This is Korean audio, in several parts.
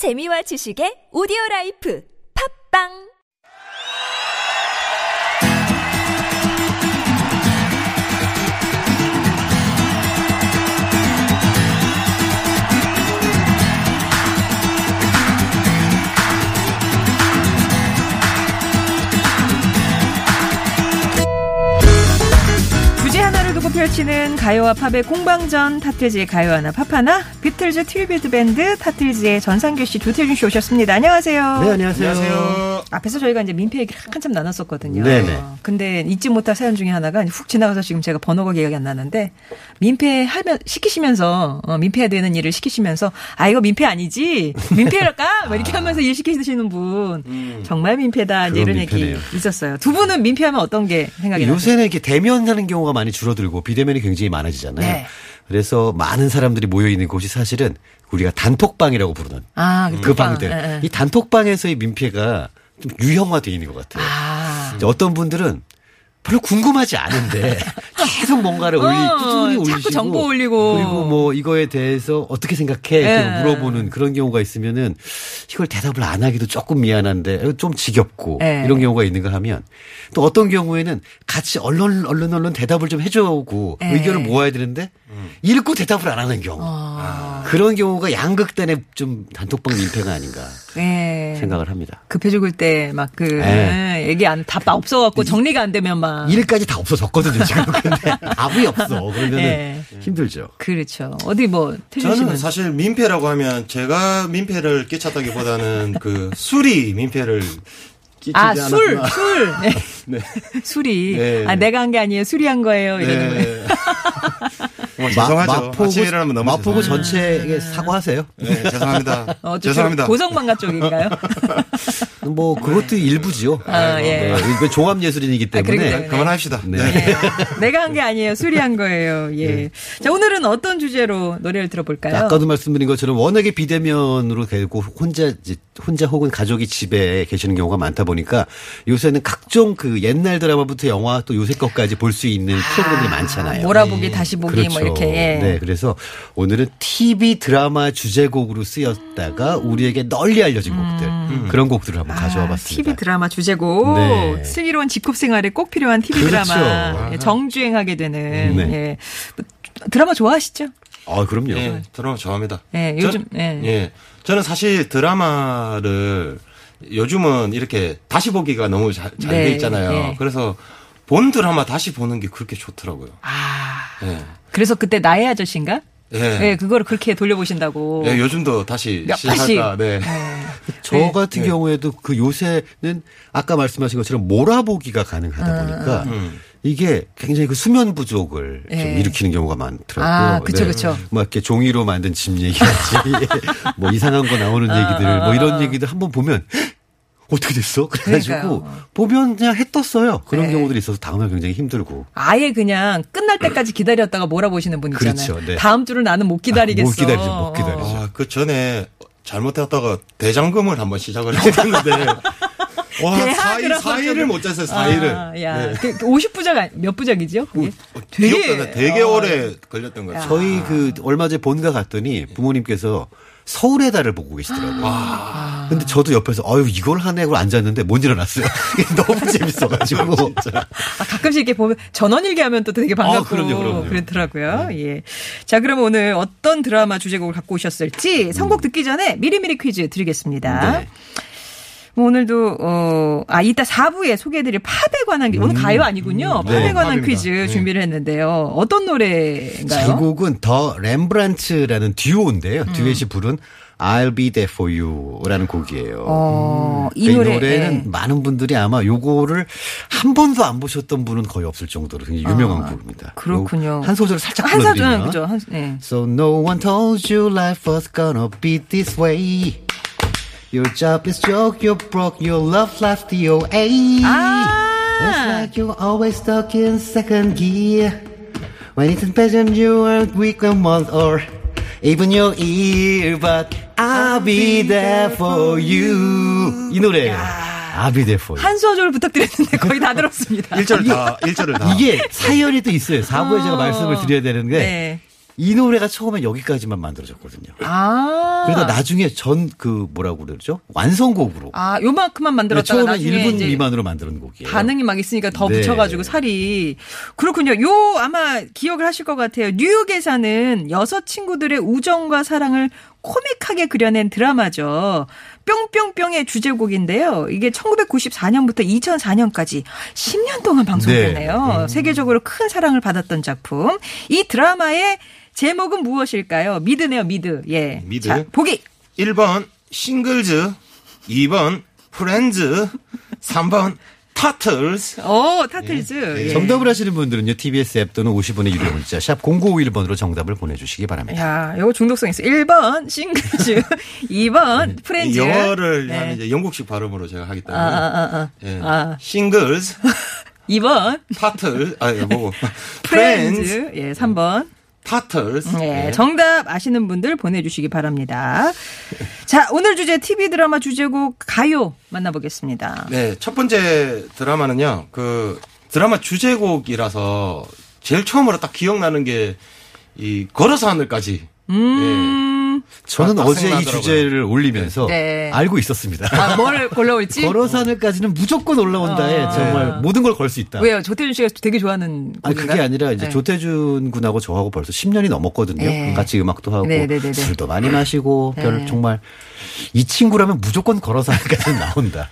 재미와 지식의 오디오 라이프. 팟빵 두고 펼치는 가요와 팝의 공방전 타틀즈의 가요 하나 팝 하나 비틀즈 트리뷰트 밴드 타틀즈의 전상규 씨 조태준 씨 오셨습니다. 안녕하세요. 네, 안녕하세요. 앞에서 저희가 이제 민폐 얘기를 한참 나눴었거든요. 네네. 근데 잊지 못할 사연 중에 하나가 훅 지나가서 지금 제가 번호가 기억이 안 나는데 민폐 하면 시키시면서 어, 민폐해야 되는 일을 시키시면서 아 이거 민폐 아니지 민폐랄까 뭐 이렇게 하면서 일 시키시는 분 정말 민폐다 음. 이런 얘기 민폐네요. 있었어요. 두 분은 민폐하면 어떤 게 생각이 나요? 요새는 이렇게 대면하는 경우가 많이 줄어들고 비대면이 굉장히 많아지잖아요. 네. 그래서 많은 사람들이 모여 있는 곳이 사실은 우리가 단톡방이라고 부르는 아, 그 방. 방들. 예, 예. 이 단톡방에서의 민폐가 좀 유형화되어 있는 것 같아요. 아. 어떤 분들은 별로 궁금하지 않은데 계속 뭔가를 올리 어, 꾸준히 자꾸 올리시고 정보 올리고. 그리고 뭐 이거에 대해서 어떻게 생각해 이렇게 예. 물어보는 그런 경우가 있으면은 이걸 대답을 안 하기도 조금 미안한데 좀 지겹고 예. 이런 경우가 있는가 하면 또 어떤 경우에는 같이 얼른 얼른 얼른 대답을 좀 해줘고 예. 의견을 모아야 되는데 읽고 대답을 안 하는 경우 아. 그런 경우가 양극단의 좀 단톡방 민폐가 아닌가 예. 생각을 합니다. 급해 죽을 때 막그 네. 얘기 안 답 없어갖고 정리가 안 되면 막 일까지 다 없어졌거든요 지금 근데 답이 없어 그러면은 예. 힘들죠. 그렇죠. 어디 뭐 저는 사실 민폐라고 하면 제가 민폐를 끼쳤다기보다는 그 술이 민폐를 끼치지 아, 술, 않았나. 술. 네. 네. 술이. 네. 아, 내가 한 게 아니에요. 술이 한 거예요. 이러는 거예요. 네. 정말 죄송하죠. 마포구, 아침에 일어나면 너무 마포구 죄송해요. 전체에 사과하세요. 네, 죄송합니다. 어, 저 죄송합니다. 고성방가 쪽인가요? 뭐 그것도 일부지요. 아, 예. 네, 종합 예술인이기 아, 때문에 때문에. 그만합시다. 네. 네. 네. 내가 한 게 아니에요. 술이 한 거예요. 예. 자, 오늘은 어떤 주제로 노래를 들어볼까요? 아까도 말씀드린 것처럼 워낙에 비대면으로 되고 혼자 혼자 혹은 가족이 집에 계시는 경우가 많다 보니까 요새는 각종 그 옛날 드라마부터 영화 또 요새 것까지 볼 수 있는 프로그램들이 많잖아요. 몰아보기, 다시 보기, 그렇죠. 뭐 이렇게. 예. 네, 그래서 오늘은 TV 드라마 주제곡으로 쓰였다가 우리에게 널리 알려진 곡들 그런 곡들을 한번 가져와 봤습니다. TV 아, 드라마 주제곡 네. 슬기로운 집콕 생활에 꼭 필요한 TV 그렇죠. 드라마 예, 정주행하게 되는 네. 예. 드라마 좋아하시죠? 아, 그럼요. 예, 드라마 좋아합니다. 예, 저- 요즘, 예. 예. 저는 사실 드라마를 요즘은 이렇게 다시 보기가 너무 잘돼 네, 있잖아요. 예. 그래서 본 드라마 다시 보는 게 그렇게 좋더라고요. 아 예. 그래서 그때 나의 아저씨인가? 예. 예, 그거를 그렇게 돌려보신다고. 예, 요즘도 다시 몇 시작할까. 네. 저 네. 같은 경우에도 그 요새는 아까 말씀하신 것처럼 몰아보기가 가능하다 보니까 음. 이게 굉장히 그 수면 부족을 좀 네. 일으키는 경우가 많더라고요. 아, 그쵸, 그쵸. 뭐 이렇게 종이로 만든 집 얘기같이 뭐 이상한 거 나오는 얘기들 뭐 이런 얘기들 한번 보면 어떻게 됐어? 그래가지고 그러니까요. 보면 그냥 해 떴어요. 그런 네. 경우들이 있어서 다음날 굉장히 힘들고. 아예 그냥 끝날 때까지 기다렸다가 몰아보시는 분 있잖아요. 그렇죠, 네. 다음 주를 나는 못 기다리겠어. 못 기다리죠, 못 기다리죠. 어. 아, 그 전에 잘못했다가 대장금을 한번 시작을 했는데 와, 대학을 4일, 4일을 못 잤어요, 4일을. 아, 야, 그 50부작 몇 부작이죠? 그게? 되게, 어, 되게 어, 오래 걸렸던 것 같아요. 저희 그 얼마 전에 본가 갔더니 부모님께서 서울의 달을 보고 계시더라고요. 아. 근데 저도 옆에서 아유 이걸 하네 하고 앉았는데 못 일어났어요. 너무 재밌어가지고. 아, 가끔씩 이렇게 보면 전원일기 하면 또 되게 반갑고 아, 그럼요, 그럼요. 그렇더라고요. 예. 자, 그럼 오늘 어떤 드라마 주제곡을 갖고 오셨을지 선곡 듣기 전에 미리미리 퀴즈 드리겠습니다. 네. 오늘도 어, 아 이따 4부에 소개해드릴 팝에 관한 오늘 가요 아니군요. 네, 팝에 관한 팝입니다. 퀴즈 네. 준비를 했는데요. 어떤 노래인가요? 제곡은 더 렘브란트라는 듀오인데요. 듀엣이 부른 I'll Be There For You라는 곡이에요. 어, 이이 노래 노래는 예. 많은 분들이 아마 요거를 한 번도 안 보셨던 분은 거의 없을 정도로 굉장히 유명한 곡입니다. 아, 그렇군요. 요- 한 소절 살짝 한 불러드리면 그죠? 한, 예. So no one told you life was gonna be this way. Your job is joke, you're broke, your love life DOA. 아. It's like you're always stuck in second gear. When it's in passion, you are weak a month or even your ear. But I'll be there for you. 이 노래예요. I'll be there for you. 한 소절 부탁드렸는데 거의 다 들었습니다. 1절 다, 1절을 다. 이게 사연이 또 있어요. 4부에 제가 말씀을 드려야 되는데 네. 이 노래가 처음에 여기까지만 만들어졌거든요. 아. 그러다 나중에 전 그 뭐라고 그러죠? 완성곡으로. 아, 요만큼만 만들었다가 처음에 나중에 1분 이제 미만으로 만드는 곡이에요. 반응이 막 있으니까 더 네. 붙여가지고 살이 그렇군요. 요 아마 기억을 하실 것 같아요. 뉴욕에 사는 여섯 친구들의 우정과 사랑을 코믹하게 그려낸 드라마죠. 뿅뿅뿅의 주제곡인데요. 이게 1994년부터 2004년까지 10년 동안 방송됐네요. 세계적으로 큰 사랑을 받았던 작품. 이 드라마의 제목은 무엇일까요? 미드네요, 미드. 예. 미드. 자, 보기. 1번 싱글즈, 2번 프렌즈, 3번 타틀스. 오, 타틀즈. 예. 예. 정답을 하시는 분들은요. TBS 앱 또는 50원의 유료 문자 샵 0951번으로 정답을 보내주시기 바랍니다. 야, 요거 중독성 있어. 1번 싱글즈, 2번 프렌즈. 영어를 네. 하면 이제 영국식 발음으로 제가 하기 아, 때문에. 아, 아, 아. 예. 아. 싱글즈, 2번 타틀, 아, 뭐고. 프렌즈. 프렌즈, 예, 3번. 타틀스. 예, 예. 정답 아시는 분들 보내주시기 바랍니다. 자, 오늘 주제 TV 드라마 주제곡 가요 만나보겠습니다. 네, 첫 번째 드라마는요, 그 드라마 주제곡이라서 제일 처음으로 딱 기억나는 게 이 걸어서 하늘까지. 음, 저는 딱 어제 이. 주제를 올리면서 네. 알고 있었습니다. 아, 뭘 골라올지? 걸어서 하늘까지는 무조건 올라온다에 아. 정말 모든 걸 걸 수 있다. 왜요? 조태준 씨가 되게 좋아하는 아니? 그게 아니라 이제 네. 조태준 군하고 저하고 벌써 10년이 넘었거든요. 네. 같이 음악도 하고 네, 네, 네, 네. 술도 많이 마시고 별 네. 정말 이 친구라면 무조건 걸어서 하늘까지 나온다.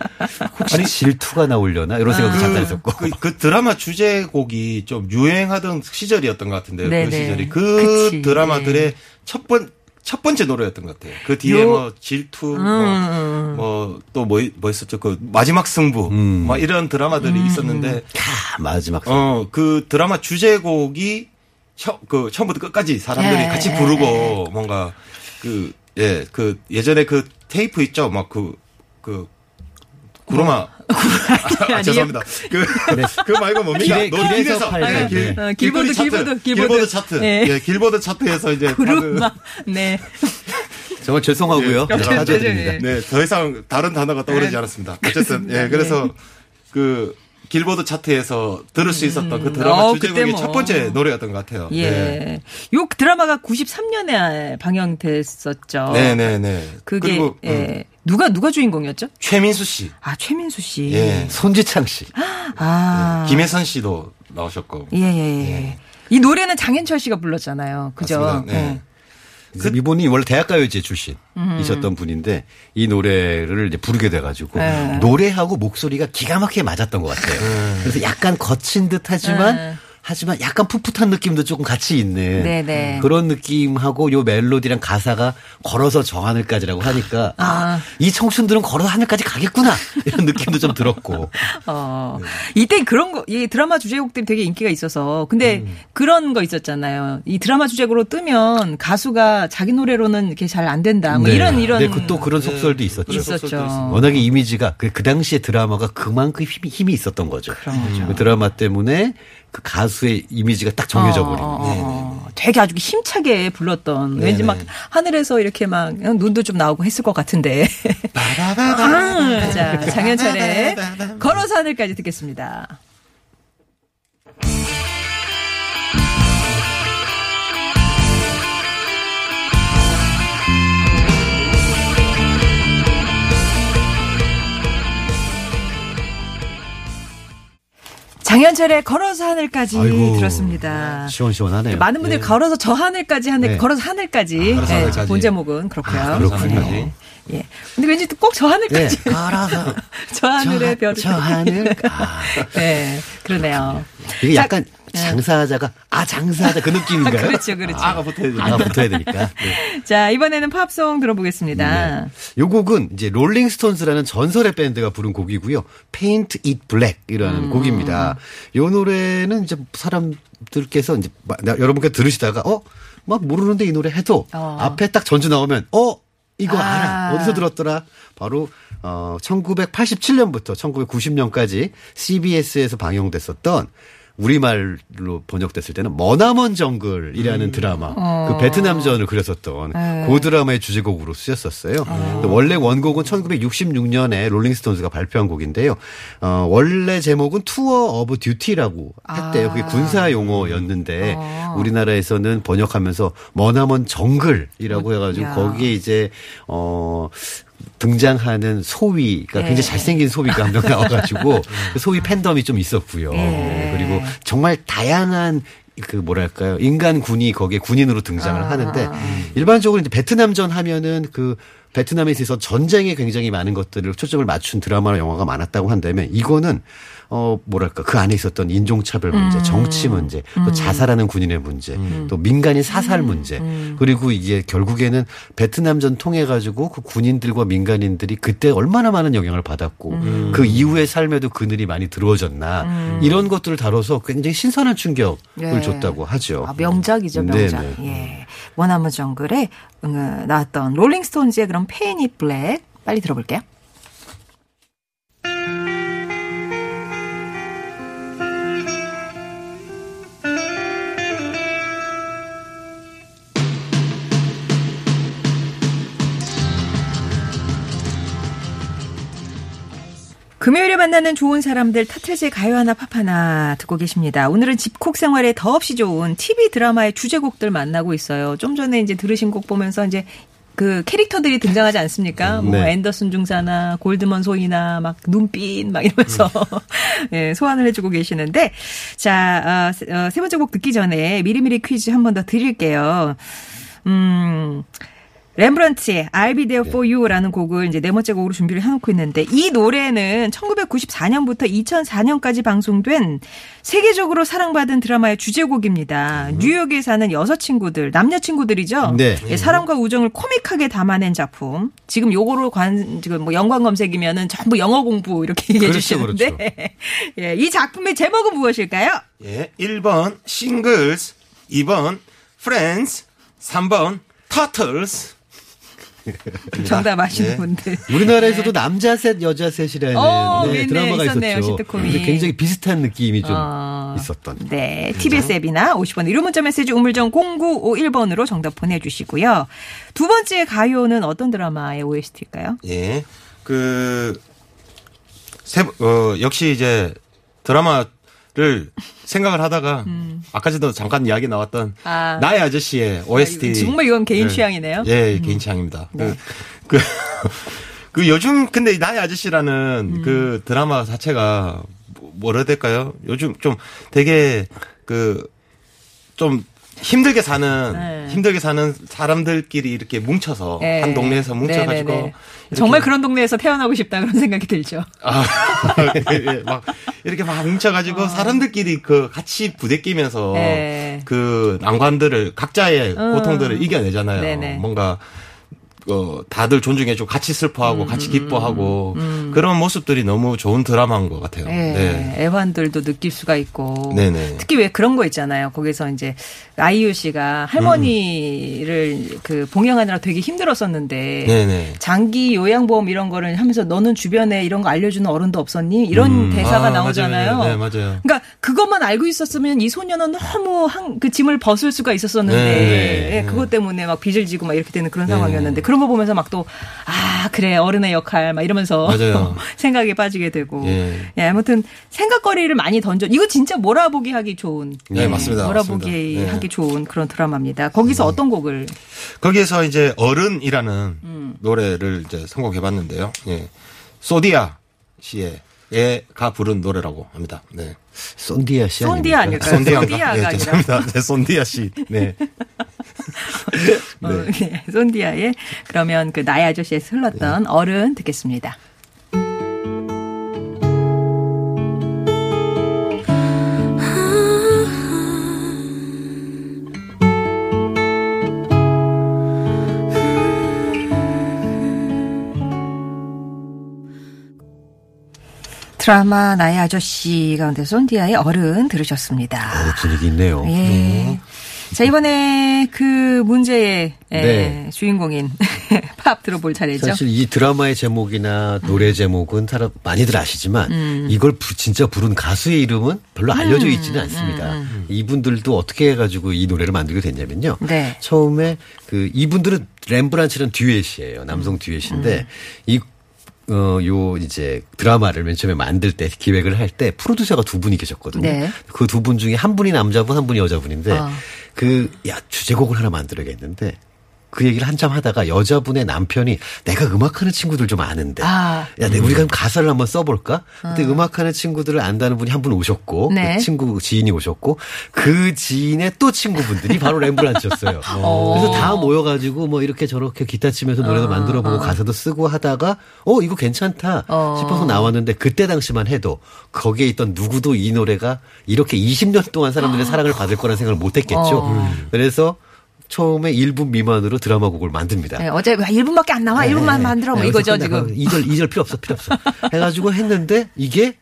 혹시 질투가 나오려나 이런 생각도 잠깐 했었고. 그, 그 드라마 주제곡이 좀 유행하던 시절이었던 것 같은데요. 네네. 그 시절이. 그 그치. 드라마들의 첫 번, 첫 번째 노래였던 것 같아요. 그 뒤에 요- 뭐 질투, 음. 뭐, 또 뭐, 뭐 있었죠. 그 마지막 승부, 음. 뭐 이런 드라마들이 음. 있었는데, 캬, 마지막 어, 그 드라마 주제곡이 처, 그 처음부터 끝까지 사람들이 예. 같이 부르고 뭔가 그, 예, 그 예전에 그 테이프 있죠. 막 그, 그, 구로마. 아, 아니에요? 죄송합니다. 그, 그 말고 뭡니까? 길에- 노- 길에서 길에서 팔던, 예, 길- 네. 어, 길거리 길보드, 차트, 길보드, 길보드, 길보드. 차트. 네. 예, 길보드 차트에서 이제 구루마. 네. 정말 죄송하고요. 예, 네. 사죄드립니다. 네. 네, 더 이상 다른 단어가 떠오르지 않았습니다. 어쨌든, 예, 그래서 그 길보드 차트에서 들을 수 있었던 그 드라마 어, 주제곡이 그때 뭐. 첫 번째 노래였던 것 같아요. 예. 네. 요 드라마가 93년에 방영됐었죠. 네네네. 그게 그리고 음, 예. 누가 누가 주인공이었죠? 최민수 씨, 아 최민수 씨. 예. 손지창 씨. 아. 김혜선 씨도 나오셨고. 예, 예, 예. 이 노래는 장현철 씨가 불렀잖아요. 그죠? 맞습니다. 네. 예. 그 이분이 원래 대학가요제 출신이셨던 분인데 이 노래를 이제 부르게 돼가지고 네. 노래하고 목소리가 기가 막히게 맞았던 것 같아요. 그래서 약간 거친 듯하지만 네. 하지만 약간 풋풋한 느낌도 조금 같이 있는 네, 네. 그런 느낌하고 요 멜로디랑 가사가 걸어서 저 하늘까지라고 하니까 아, 이 청춘들은 걸어서 하늘까지 가겠구나 이런 느낌도 좀 들었고 어. 이때 그런 거, 이 드라마 주제곡들이 되게 인기가 있어서. 근데 음. 그런 거 있었잖아요. 이 드라마 주제곡으로 뜨면 가수가 자기 노래로는 이렇게 잘 안 된다. 뭐 네. 이런, 이런. 네, 그 또 그런 속설도 있었죠. 있었죠. 워낙에 이미지가 그, 그 당시에 드라마가 그만큼 힘이, 힘이 있었던 거죠. 그런 거죠. 그 드라마 때문에 그 가수의 이미지가 딱 정해져 버리고. 어, 어, 어. 되게 아주 힘차게 불렀던 왠지 막 하늘에서 이렇게 막 눈도 좀 나오고 했을 것 같은데. 아, 자, 장현철의 걸어서 하늘까지 듣겠습니다. 장현철의 걸어서 하늘까지 아이고, 들었습니다. 시원시원하네요. 많은 분들이 걸어서 저 하늘까지 하늘 네. 걸어서 하늘까지 걸어서 네, 하늘까지. 본 제목은 그렇고요. 아, 걸어서 네. 예. 근데 왠지 꼭저 네. 하늘까지 걸어서 저 하늘의 저, 별을 저 하늘. 아, 네, 그러네요. 이게 자, 약간 장사하자가 아 장사하자 그 느낌인가요? 그렇죠, 그렇죠. 아가 붙어야 돼. 아가 붙어야 되니까. 네. 자, 이번에는 팝송 들어보겠습니다. 요 곡은 이제 롤링스톤스라는 전설의 밴드가 부른 곡이고요. Paint It Black이라는 음. 곡입니다. 요 노래는 이제 사람들께서 이제 여러분께 들으시다가 어? 막 모르는데 이 노래 해도 어. 앞에 딱 전주 나오면 어? 이거 아. 알아. 어디서 들었더라? 바로 어 1987년부터 1990년까지 CBS에서 방영됐었던 우리말로 번역됐을 때는 머나먼 정글이라는 드라마 그 베트남전을 그렸었던 그 드라마의 주제곡으로 쓰였었어요. 근데 원래 원곡은 1966년에 롤링스톤즈가 발표한 곡인데요. 어, 원래 제목은 Tour of Duty라고 했대요. 그게 군사 용어였는데 우리나라에서는 번역하면서 머나먼 정글이라고 해가지고 야. 거기에 이제 어 등장하는 소위가 굉장히 잘생긴 소위가 한 명 나와가지고 그 소위 팬덤이 좀 있었고요. 네, 그리고 정말 다양한 그 뭐랄까요? 인간 군상이 거기에 군인으로 등장을 하는데 일반적으로 이제 베트남전 하면은 그 베트남에 있어서 전쟁에 굉장히 많은 것들을 초점을 맞춘 드라마나 영화가 많았다고 한다면 이거는 어 뭐랄까 그 안에 있었던 인종차별 문제, 정치 문제, 또 자살하는 군인의 문제, 또 민간인 사살 문제, 그리고 이제 결국에는 베트남 전 통해 가지고 그 군인들과 민간인들이 그때 얼마나 많은 영향을 받았고 그 이후의 삶에도 그늘이 많이 들어졌나 이런 것들을 다뤄서 굉장히 신선한 충격을 네. 줬다고 하죠. 아, 명작이죠, 명작. 네네. 예. 원하무 정글에 음, 나왔던 롤링스톤즈의 그런 페인이 블랙 빨리 들어볼게요. 금요일에 만나는 좋은 사람들 타틀즈의 가요 하나 팝 하나 듣고 계십니다. 오늘은 집콕 생활에 더없이 좋은 TV 드라마의 주제곡들 만나고 있어요. 좀 전에 이제 들으신 곡 보면서 이제 그 캐릭터들이 등장하지 않습니까? 뭐 네. 앤더슨 중사나 골드먼 소이나 막 눈빛 막 이러면서 예, 소환을 해주고 계시는데 자, 아, 세- 어, 세 번째 곡 듣기 전에 미리미리 퀴즈 한 번 더 드릴게요. 음. 렘브런트의 I'll Be There For You라는 곡을 이제 네 번째 곡으로 준비를 해놓고 있는데 이 노래는 1994년부터 2004년까지 방송된 세계적으로 사랑받은 드라마의 주제곡입니다. 뉴욕에 사는 여섯 친구들, 남녀 친구들이죠. 네. 예, 사랑과 우정을 코믹하게 담아낸 작품. 지금 요거로 관 지금 뭐 연관 검색이면은 전부 영어 공부 이렇게 얘기해 그렇죠, 주시는데 예, 이 작품의 제목은 무엇일까요? 예, 1번 싱글스, 2번 프렌즈, 3번 터틀스. 정답 아시는 예. 분들. 우리나라에서도 남자 셋 여자 셋이라는 어, 네, 네, 드라마가 있었네요, 있었죠. 시트콤이. 근데 굉장히 비슷한 느낌이 좀 어, 있었던. 네. TBS 앱이나 50번 유료 문자 메시지 우물정 0951번으로 정답 보내주시고요. 두 번째 가요는 어떤 드라마의 OST일까요? 예. 그, 세, 어, 역시 이제 드라마 를 생각을 하다가 아까 전에도 잠깐 이야기 나왔던 음. 아. 나의 아저씨의 OST. 정말 이건 개인 네. 취향이네요. 음. 예, 개인 취향입니다. 그, 그, 그 요즘 근데 이 나의 음. 아저씨라는 그 드라마 자체가 뭐- 뭐라 해야 될까요? 요즘 좀 되게 그 좀 힘들게 사는 네. 힘들게 사는 사람들끼리 이렇게 뭉쳐서 네. 한 동네에서 뭉쳐가지고 네네네. 이렇게 정말 그런 동네에서 태어나고 싶다 그런 생각이 들죠. 아, 예, 막 이렇게 막 뭉쳐가지고 사람들끼리 그 같이 부대끼면서 어. 네. 그 난관들을 각자의 음. 고통들을 이겨내잖아요. 뭔가 어, 다들 존중해주고 같이 슬퍼하고 음, 같이 기뻐하고 그런 모습들이 너무 좋은 드라마인 것 같아요. 네. 네. 애환들도 느낄 수가 있고. 네네. 특히 왜 그런 거 있잖아요. 거기서 이제 아이유 씨가 할머니를 그 봉양하느라 되게 힘들었었는데. 네네. 장기 요양보험 이런 거를 하면서 너는 주변에 이런 거 알려주는 어른도 없었니? 이런 음. 대사가 아, 나오잖아요. 맞아요. 네, 맞아요. 그러니까 그것만 알고 있었으면 이 소녀는 너무 한, 그 짐을 벗을 수가 있었었는데 네. 예, 그것 때문에 막 빚을 지고 막 이렇게 되는 그런 네. 상황이었는데 그런 거 보면서 막 또 아 그래 어른의 역할 막 이러면서. 생각에 빠지게 되고 예. 예, 아무튼 생각거리를 많이 던져 이거 진짜 몰아보기 하기 좋은 네, 맞습니다. 몰아보기. 네. 하기 좋은 그런 드라마입니다. 거기서 어떤 곡을 거기에서 이제 어른이라는 음. 노래를 이제 선곡해봤는데요. 예. 소디아 씨의 애가 부른 노래라고 합니다. 네. 손디아 씨 손디아 아닙니까? 아닐까요? 손디아가 네, 죄송합니다. 네, 손디아 씨. 네. 어, 네. 손디아의 그러면 그 나의 아저씨에서 흘렀던 네. 어른 듣겠습니다. 드라마 나의 아저씨 가운데 손디아의 어른 들으셨습니다. 어, 분위기 있네요. 예. 자, 이번에 그 문제의 예, 네. 주인공인 팝 들어볼 차례죠. 사실 이 드라마의 제목이나 노래 제목은 사람 많이들 아시지만 음. 이걸 부- 진짜 부른 가수의 이름은 별로 알려져 음. 있지는 않습니다. 이분들도 어떻게 해가지고 이 노래를 만들게 됐냐면요. 네. 처음에 그 이분들은 렘브란츠는 듀엣이에요. 남성 음. 듀엣인데 이 어, 요, 이제, 드라마를 맨 처음에 만들 때, 기획을 할 때, 프로듀서가 두 분이 계셨거든요. 네. 그두 분 중에 한 분이 남자분, 한 분이 여자분인데, 아. 그, 야, 주제곡을 하나 만들어야겠는데, 그 얘기를 한참 하다가 여자분의 남편이 내가 음악하는 친구들 좀 아는데, 아. 야, 내 우리가 가사를 한번 써볼까? 그때 음악하는 친구들을 안다는 분이 한 분 오셨고, 네. 그 친구 지인이 오셨고, 그 지인의 또 친구분들이 바로 렘브란츠였어요. 그래서 다 모여가지고 뭐 이렇게 저렇게 기타 치면서 노래도 만들어보고 가사도 쓰고 하다가, 어 이거 괜찮다 어. 싶어서 나왔는데 그때 당시만 해도 거기에 있던 누구도 이 노래가 이렇게 20년 동안 사람들의 사랑을 받을 거라는 생각을 못했겠죠. 그래서 처음에 1분 미만으로 드라마 곡을 만듭니다. 네, 어제 1분밖에 안 나와. 1분만 만들어. 뭐 이거죠, 지금. 2절, 2절 필요 없어, 필요 없어. 해가지고 했는데 이게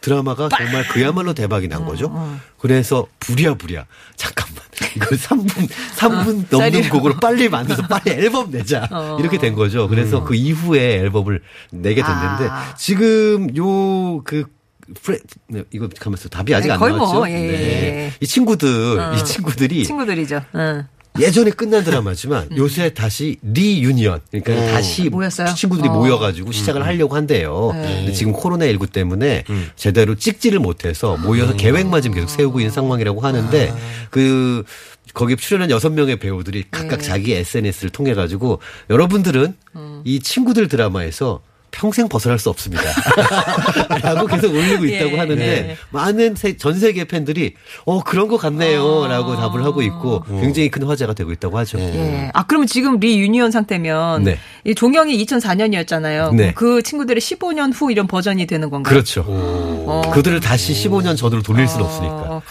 드라마가 정말 그야말로 대박이 난 거죠. 어, 그래서 부랴부랴 잠깐만 이거 3분 3분 넘는 쌀이로. 곡으로 빨리 만들어서 빨리 앨범 내자 어. 이렇게 된 거죠. 그래서 그 이후에 앨범을 내게 됐는데 아. 지금 요그 프레, 네, 이거 가면서 답이 아직 네, 안 거의 나왔죠. 뭐, 예, 예, 예. 이 친구들, 이 친구들이 친구들이죠. 응. 예전에 끝난 드라마지만 요새 다시 리유니언. 그러니까 다시 모였어요? 친구들이 어. 모여가지고 시작을 하려고 한대요. 근데 지금 코로나 19 때문에 제대로 찍지를 못해서 모여서 계획만 지금 계속 세우고 있는 상황이라고 하는데 그 거기 출연한 여섯 명의 배우들이 각각 자기 SNS를 통해 가지고 여러분들은 이 친구들 드라마에서 평생 벗어날 수 없습니다. 라고 계속 올리고 있다고 예. 하는데 많은 세- 전 세계 팬들이 어 그런 것 같네요. 라고 답을 하고 있고 굉장히 큰 화제가 되고 있다고 하죠. 예. 아, 그러면 지금 리유니언 상태면 네. 이 종영이 2004년이었잖아요. 네. 그 친구들의 15년 후 이런 버전이 되는 건가요? 그렇죠. 그들을 다시 15년 전으로 돌릴 수는 없으니까. 어,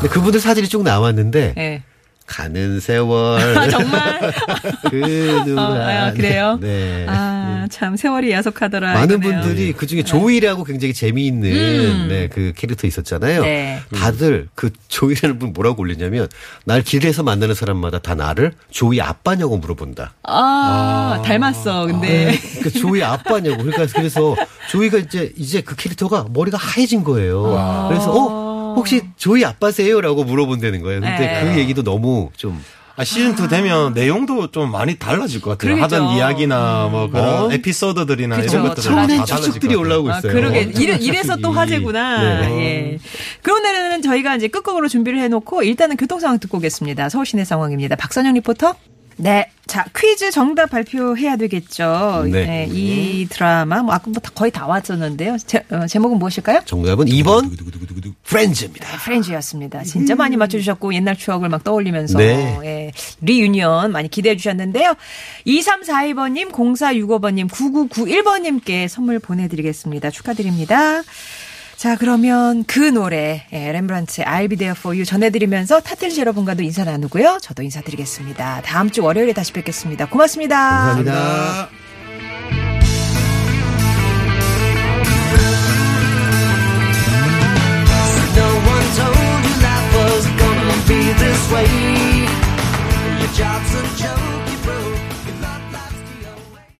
근데 그분들 사진이 쭉 나왔는데 예. 가는 세월 아, 정말? 그 누가 아, 그래요? 네. 아, 참 세월이 야속하더라. 많은 이거네요. 분들이 그 중에 조이라고 굉장히 재미있는 네, 그 캐릭터 있었잖아요. 네. 다들 그 조이라는 분 뭐라고 올리냐면 날 길에서 만나는 사람마다 다 나를 조이 아빠냐고 물어본다. 아, 닮았어. 근데 네. 그 조이 아빠냐고. 그러니까 그래서 조이가 이제 이제 그 캐릭터가 머리가 하얘진 거예요. 그래서 어 혹시 조이 아빠세요라고 물어본다는 거예요. 근데 네. 그 얘기도 너무 좀 아, 시즌 2 되면 내용도 좀 많이 달라질 것 같아요. 그러겠죠. 하던 이야기나 뭐 그런 어? 에피소드들이나 그쵸. 이런 것들은 처음엔 다 추측들이. 올라오고 아, 있어요. 그러게. 이래, 이래서 또. 화제구나. 네. 예. 그런 날에는 저희가 이제 끝곡으로 준비를 해놓고 일단은 교통 상황 듣고 오겠습니다. 서울 시내 상황입니다. 박선영 리포터. 네. 자, 퀴즈 정답 발표해야 되겠죠. 네. 네, 이 드라마, 뭐, 아까부터 거의 다 왔었는데요. 제, 어, 제목은 무엇일까요? 정답은 2번 프렌즈입니다. 프렌즈였습니다. 진짜 많이 맞춰주셨고 옛날 추억을 막 떠올리면서 네. 예, reunion 많이 기대해 주셨는데요. 2342번님, 0465번님, 9991번님께 선물 보내드리겠습니다. 축하드립니다. 자 그러면 그 노래 예, 렘브란트의 I'll be there for you 전해드리면서 타틀즈 여러분과도 인사 나누고요. 저도 인사드리겠습니다. 다음 주 월요일에 다시 뵙겠습니다. 고맙습니다. 감사합니다. No one told you life was gonna be this way. Your job's a joke.